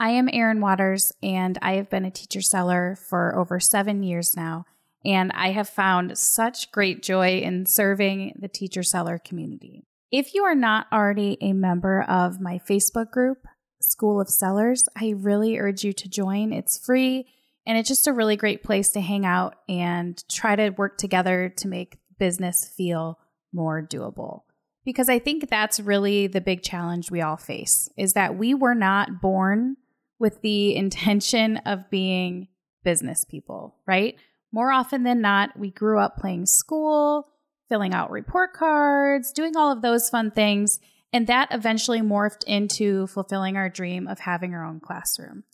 I am Erin Waters, and I have been a teacher seller for over seven years now. And I have found such great joy in serving the teacher seller community. If you are not already a member of my Facebook group, School of Sellers, I really urge you to join. It's free and it's just a really great place to hang out and try to work together to make business feel more doable. Because I think that's really the big challenge we all face is that we were not born with the intention of being business people, right? More often than not, we grew up playing school, filling out report cards, doing all of those fun things. And that eventually morphed into fulfilling our dream of having our own classroom.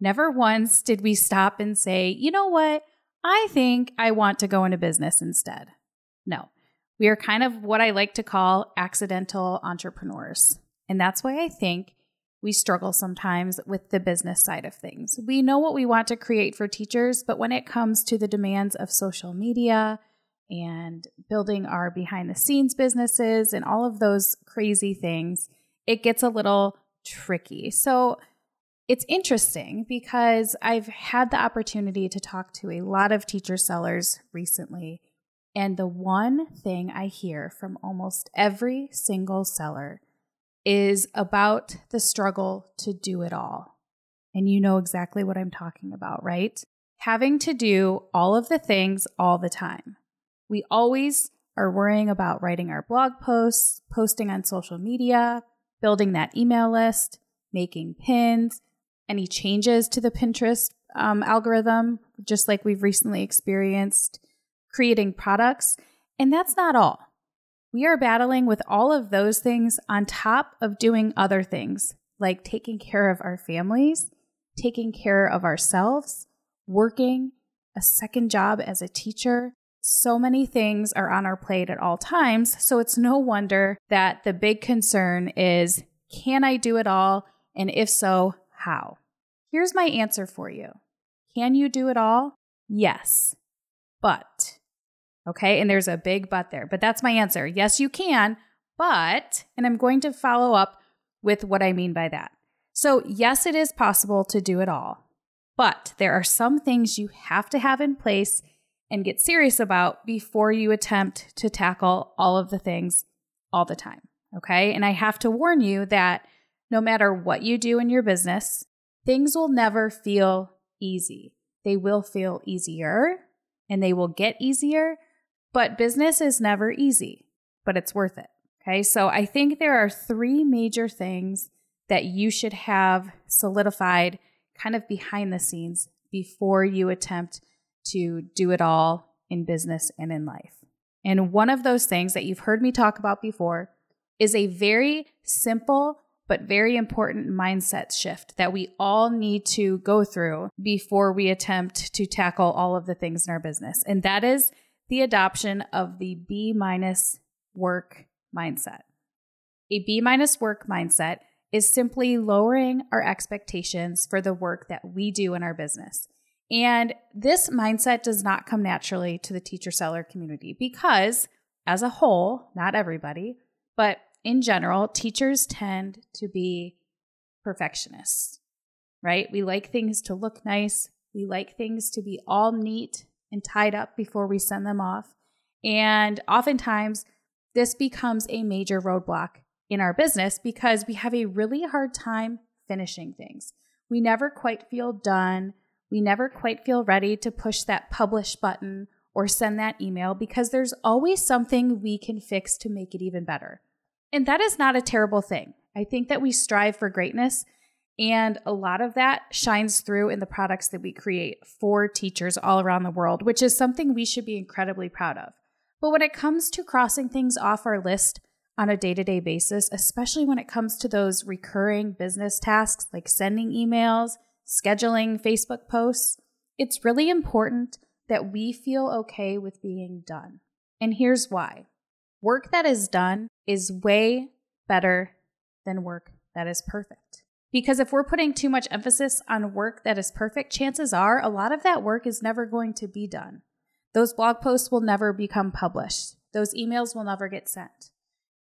Never once did we stop and say, you know what? I think I want to go into business instead. No, we are kind of what I like to call accidental entrepreneurs. And that's why I think we struggle sometimes with the business side of things. We know what we want to create for teachers, but when it comes to the demands of social media and building our behind the scenes businesses and all of those crazy things, it gets a little tricky. So it's interesting because I've had the opportunity to talk to a lot of teacher sellers recently. And the one thing I hear from almost every single seller is about the struggle to do it all. And you know exactly what I'm talking about, right? Having to do all of the things all the time. We always are worrying about writing our blog posts, posting on social media, building that email list, making pins, any changes to the Pinterest um, algorithm, just like we've recently experienced, creating products. And that's not all. We are battling with all of those things on top of doing other things like taking care of our families, taking care of ourselves, working, a second job as a teacher. So many things are on our plate at all times. So it's no wonder that the big concern is can I do it all? And if so, how? Here's my answer for you Can you do it all? Yes. But Okay. And there's a big but there, but that's my answer. Yes, you can, but, and I'm going to follow up with what I mean by that. So, yes, it is possible to do it all, but there are some things you have to have in place and get serious about before you attempt to tackle all of the things all the time. Okay. And I have to warn you that no matter what you do in your business, things will never feel easy. They will feel easier and they will get easier, but business is never easy, but it's worth it. Okay. So I think there are three major things that you should have solidified kind of behind the scenes before you attempt to do it all in business and in life. And one of those things that you've heard me talk about before is a very simple but very important mindset shift that we all need to go through before we attempt to tackle all of the things in our business. And that is the adoption of the B minus work mindset. A B minus work mindset is simply lowering our expectations for the work that we do in our business. And this mindset does not come naturally to the teacher seller community because, as a whole, not everybody, but in general, teachers tend to be perfectionists, right? We like things to look nice. We like things to be all neat and tied up before we send them off. And oftentimes, this becomes a major roadblock in our business because we have a really hard time finishing things. We never quite feel done. We never quite feel ready to push that publish button or send that email because there's always something we can fix to make it even better. And that is not a terrible thing. I think that we strive for greatness and a lot of that shines through in the products that we create for teachers all around the world, which is something we should be incredibly proud of. But when it comes to crossing things off our list on a day to day basis, especially when it comes to those recurring business tasks like sending emails, scheduling Facebook posts, it's really important that we feel okay with being done. And here's why work that is done is way better than work that is perfect. Because if we're putting too much emphasis on work that is perfect, chances are a lot of that work is never going to be done. Those blog posts will never become published. Those emails will never get sent.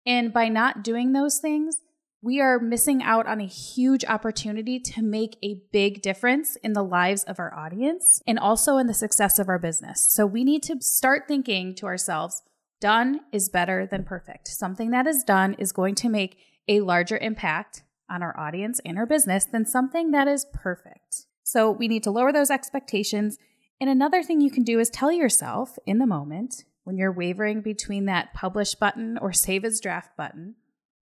And by not doing those things, we are missing out on a huge opportunity to make a big difference in the lives of our audience and also in the success of our business. So we need to start thinking to ourselves done is better than perfect. Something that is done is going to make a larger impact on our audience and our business than something that is perfect. So we need to lower those expectations. And another thing you can do is tell yourself in the moment when you're wavering between that publish button or save as draft button,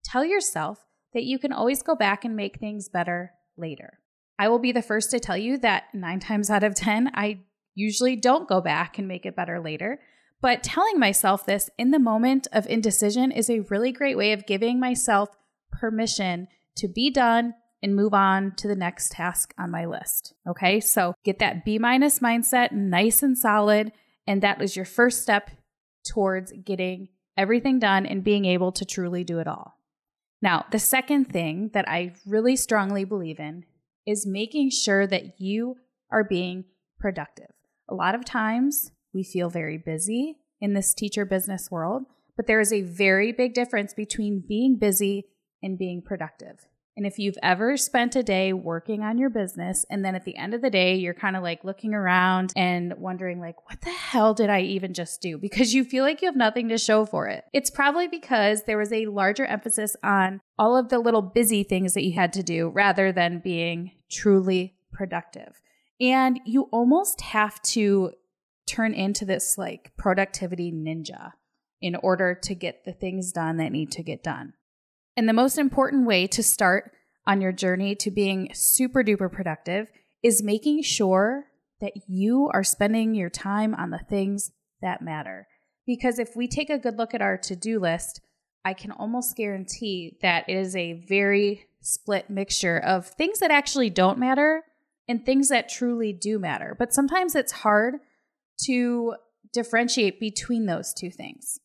tell yourself that you can always go back and make things better later. I will be the first to tell you that nine times out of 10, I usually don't go back and make it better later. But telling myself this in the moment of indecision is a really great way of giving myself permission to be done and move on to the next task on my list. Okay, so get that B minus mindset nice and solid. And that is your first step towards getting everything done and being able to truly do it all. Now, the second thing that I really strongly believe in is making sure that you are being productive. A lot of times we feel very busy in this teacher business world, but there is a very big difference between being busy and being productive. And if you've ever spent a day working on your business and then at the end of the day you're kind of like looking around and wondering like what the hell did I even just do because you feel like you have nothing to show for it. It's probably because there was a larger emphasis on all of the little busy things that you had to do rather than being truly productive. And you almost have to turn into this like productivity ninja in order to get the things done that need to get done. And the most important way to start on your journey to being super duper productive is making sure that you are spending your time on the things that matter. Because if we take a good look at our to do list, I can almost guarantee that it is a very split mixture of things that actually don't matter and things that truly do matter. But sometimes it's hard to differentiate between those two things.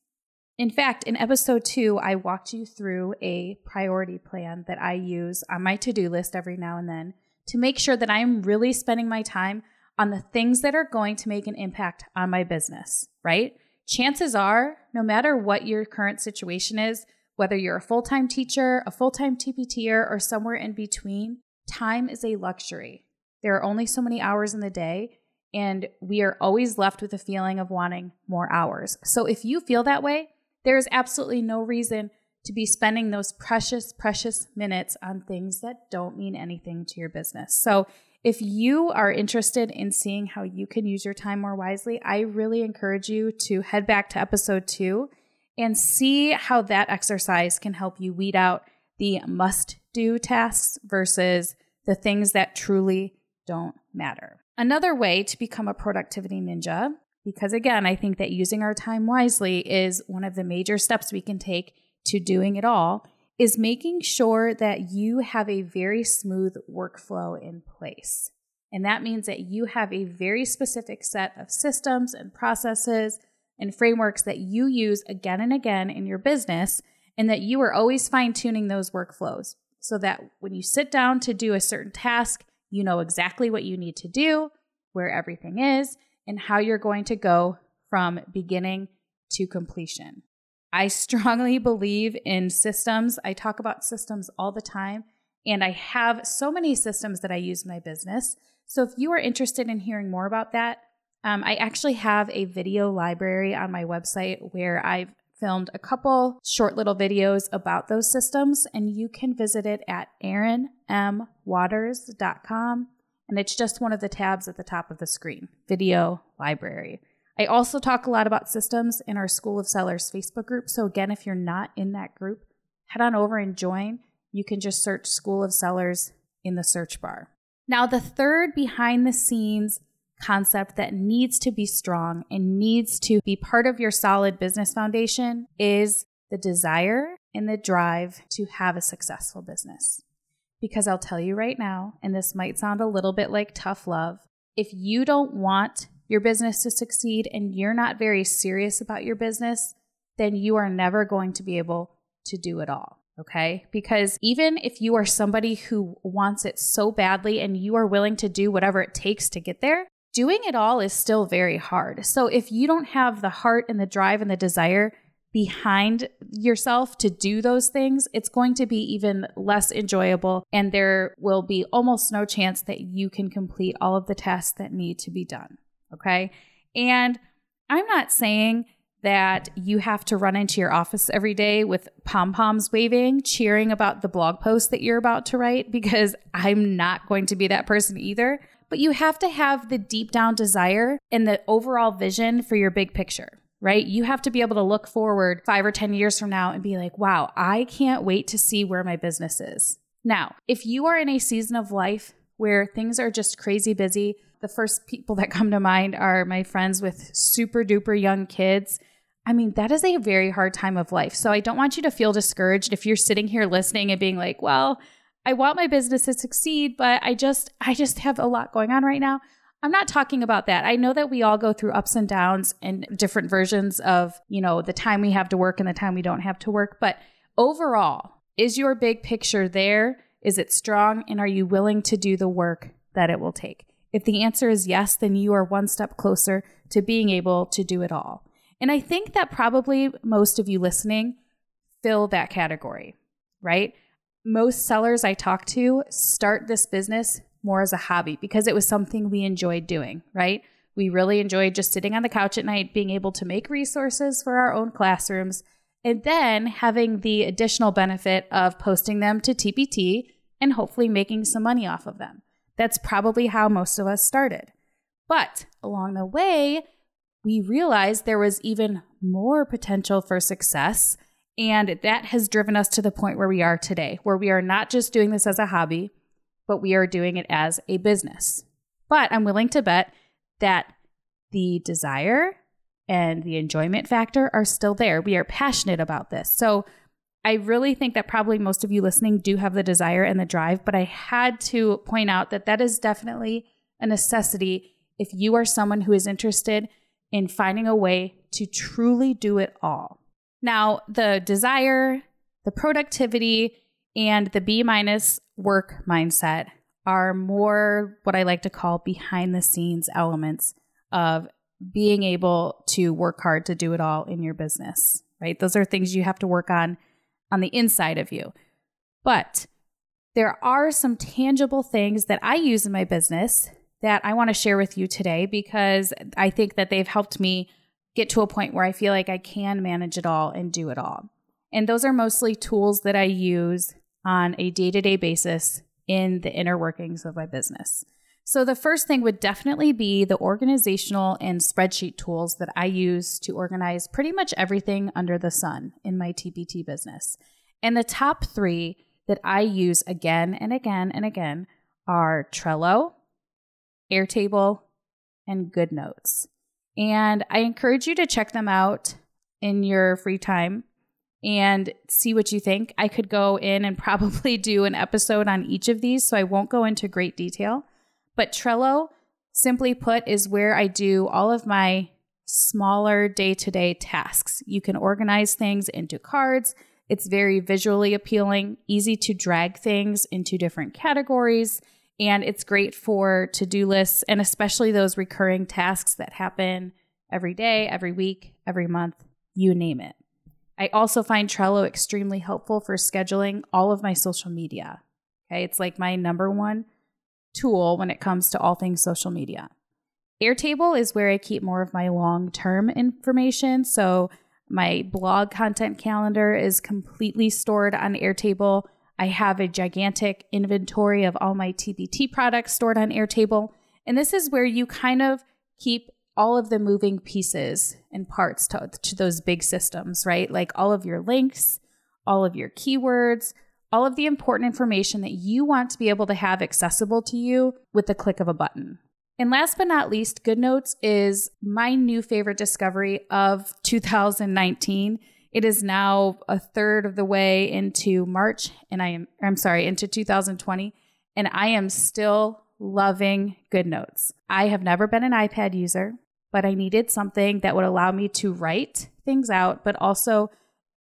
In fact, in episode two, I walked you through a priority plan that I use on my to do list every now and then to make sure that I'm really spending my time on the things that are going to make an impact on my business, right? Chances are, no matter what your current situation is, whether you're a full time teacher, a full time TPTer, or somewhere in between, time is a luxury. There are only so many hours in the day, and we are always left with a feeling of wanting more hours. So if you feel that way, there is absolutely no reason to be spending those precious, precious minutes on things that don't mean anything to your business. So, if you are interested in seeing how you can use your time more wisely, I really encourage you to head back to episode two and see how that exercise can help you weed out the must do tasks versus the things that truly don't matter. Another way to become a productivity ninja because again, I think that using our time wisely is one of the major steps we can take to doing it all is making sure that you have a very smooth workflow in place. And that means that you have a very specific set of systems and processes and frameworks that you use again and again in your business, and that you are always fine tuning those workflows so that when you sit down to do a certain task, you know exactly what you need to do, where everything is, and how you're going to go from beginning to completion. I strongly believe in systems. I talk about systems all the time, and I have so many systems that I use in my business. So if you are interested in hearing more about that, um, I actually have a video library on my website where I've filmed a couple short little videos about those systems, and you can visit it at erinmwaters.com and it's just one of the tabs at the top of the screen Video Library. I also talk a lot about systems in our School of Sellers Facebook group. So, again, if you're not in that group, head on over and join. You can just search School of Sellers in the search bar. Now, the third behind the scenes concept that needs to be strong and needs to be part of your solid business foundation is the desire and the drive to have a successful business. Because I'll tell you right now, and this might sound a little bit like tough love, if you don't want your business to succeed and you're not very serious about your business, then you are never going to be able to do it all. Okay. Because even if you are somebody who wants it so badly and you are willing to do whatever it takes to get there, doing it all is still very hard. So if you don't have the heart and the drive and the desire behind yourself to do those things, it's going to be even less enjoyable. And there will be almost no chance that you can complete all of the tasks that need to be done. Okay. And I'm not saying that you have to run into your office every day with pom poms waving, cheering about the blog post that you're about to write, because I'm not going to be that person either. But you have to have the deep down desire and the overall vision for your big picture, right? You have to be able to look forward five or 10 years from now and be like, wow, I can't wait to see where my business is. Now, if you are in a season of life where things are just crazy busy, the first people that come to mind are my friends with super duper young kids I mean, that is a very hard time of life. So I don't want you to feel discouraged if you're sitting here listening and being like, well, I want my business to succeed, but I just I just have a lot going on right now. I'm not talking about that. I know that we all go through ups and downs and different versions of, you know, the time we have to work and the time we don't have to work, but overall, is your big picture there? Is it strong and are you willing to do the work that it will take? If the answer is yes, then you are one step closer to being able to do it all. And I think that probably most of you listening fill that category, right? Most sellers I talk to start this business more as a hobby because it was something we enjoyed doing, right? We really enjoyed just sitting on the couch at night, being able to make resources for our own classrooms, and then having the additional benefit of posting them to TPT and hopefully making some money off of them. That's probably how most of us started. But along the way, we realized there was even more potential for success. And that has driven us to the point where we are today, where we are not just doing this as a hobby, but we are doing it as a business. But I'm willing to bet that the desire and the enjoyment factor are still there. We are passionate about this. So I really think that probably most of you listening do have the desire and the drive, but I had to point out that that is definitely a necessity if you are someone who is interested in finding a way to truly do it all. Now, the desire, the productivity, and the B minus work mindset are more what I like to call behind the scenes elements of being able to work hard to do it all in your business, right? Those are things you have to work on on the inside of you. But there are some tangible things that I use in my business that I want to share with you today because I think that they've helped me get to a point where I feel like I can manage it all and do it all. And those are mostly tools that I use on a day to day basis in the inner workings of my business. So, the first thing would definitely be the organizational and spreadsheet tools that I use to organize pretty much everything under the sun in my TPT business. And the top three that I use again and again and again are Trello, Airtable, and GoodNotes. And I encourage you to check them out in your free time and see what you think. I could go in and probably do an episode on each of these, so I won't go into great detail. But Trello, simply put, is where I do all of my smaller day to day tasks. You can organize things into cards. It's very visually appealing, easy to drag things into different categories. And it's great for to do lists and especially those recurring tasks that happen every day, every week, every month, you name it. I also find Trello extremely helpful for scheduling all of my social media. Okay, it's like my number one tool when it comes to all things social media. Airtable is where I keep more of my long term information. So my blog content calendar is completely stored on Airtable. I have a gigantic inventory of all my TPT products stored on Airtable. And this is where you kind of keep all of the moving pieces and parts to, to those big systems, right? Like all of your links, all of your keywords, all of the important information that you want to be able to have accessible to you with the click of a button. And last but not least, GoodNotes is my new favorite discovery of 2019. It is now a third of the way into March, and I am, I'm sorry, into 2020, and I am still loving GoodNotes. I have never been an iPad user, but I needed something that would allow me to write things out, but also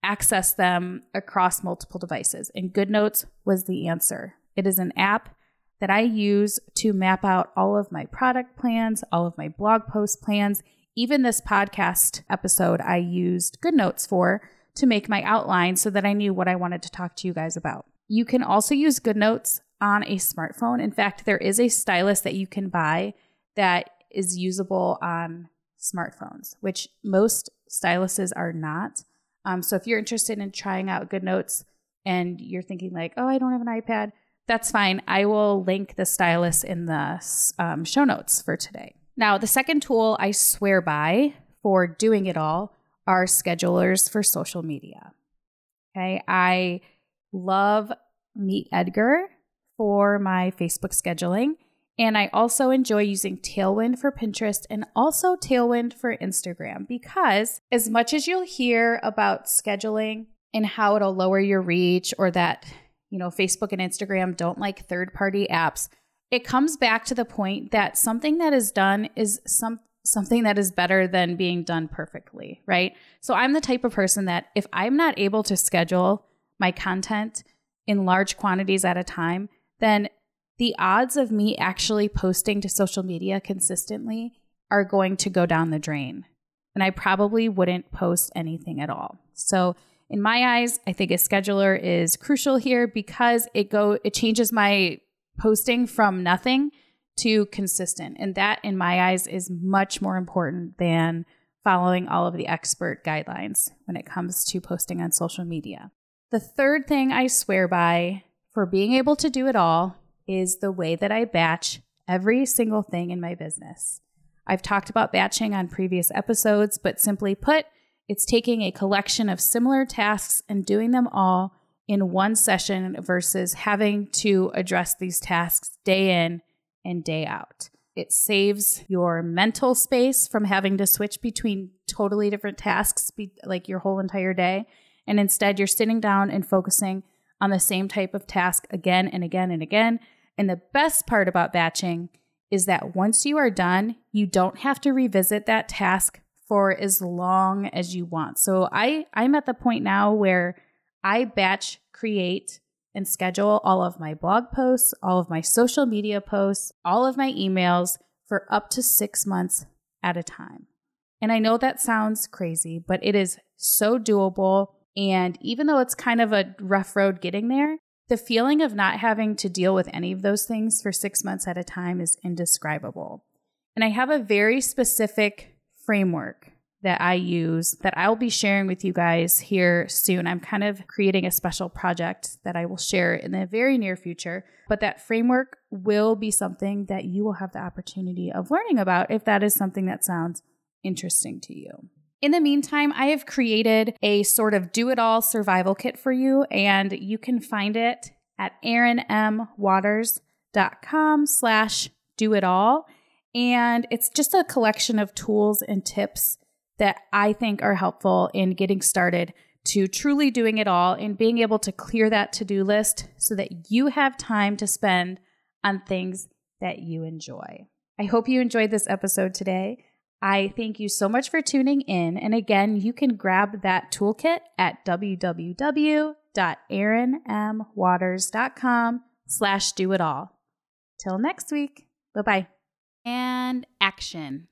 access them across multiple devices. And GoodNotes was the answer. It is an app that I use to map out all of my product plans, all of my blog post plans. Even this podcast episode, I used GoodNotes for to make my outline so that I knew what I wanted to talk to you guys about. You can also use GoodNotes on a smartphone. In fact, there is a stylus that you can buy that is usable on smartphones, which most styluses are not. Um, so if you're interested in trying out GoodNotes and you're thinking like, oh, I don't have an iPad, that's fine. I will link the stylus in the um, show notes for today. Now, the second tool I swear by for doing it all are schedulers for social media. Okay, I love Meet Edgar for my Facebook scheduling. And I also enjoy using Tailwind for Pinterest and also Tailwind for Instagram because, as much as you'll hear about scheduling and how it'll lower your reach or that you know, Facebook and Instagram don't like third party apps. It comes back to the point that something that is done is some something that is better than being done perfectly, right? So I'm the type of person that if I'm not able to schedule my content in large quantities at a time, then the odds of me actually posting to social media consistently are going to go down the drain. And I probably wouldn't post anything at all. So in my eyes, I think a scheduler is crucial here because it go it changes my posting from nothing to consistent. And that in my eyes is much more important than following all of the expert guidelines when it comes to posting on social media. The third thing I swear by for being able to do it all is the way that I batch every single thing in my business. I've talked about batching on previous episodes, but simply put, it's taking a collection of similar tasks and doing them all in one session versus having to address these tasks day in and day out. It saves your mental space from having to switch between totally different tasks, like your whole entire day. And instead, you're sitting down and focusing on the same type of task again and again and again. And the best part about batching is that once you are done, you don't have to revisit that task for as long as you want. So I I'm at the point now where I batch create and schedule all of my blog posts, all of my social media posts, all of my emails for up to 6 months at a time. And I know that sounds crazy, but it is so doable and even though it's kind of a rough road getting there, the feeling of not having to deal with any of those things for 6 months at a time is indescribable. And I have a very specific framework that I use that I'll be sharing with you guys here soon. I'm kind of creating a special project that I will share in the very near future, but that framework will be something that you will have the opportunity of learning about if that is something that sounds interesting to you. In the meantime, I have created a sort of do it all survival kit for you, and you can find it at erinmwaters.com slash do it all. And it's just a collection of tools and tips that I think are helpful in getting started to truly doing it all and being able to clear that to do list so that you have time to spend on things that you enjoy. I hope you enjoyed this episode today. I thank you so much for tuning in. And again, you can grab that toolkit at www.erinmwaters.com slash do it all. Till next week. Bye bye and action.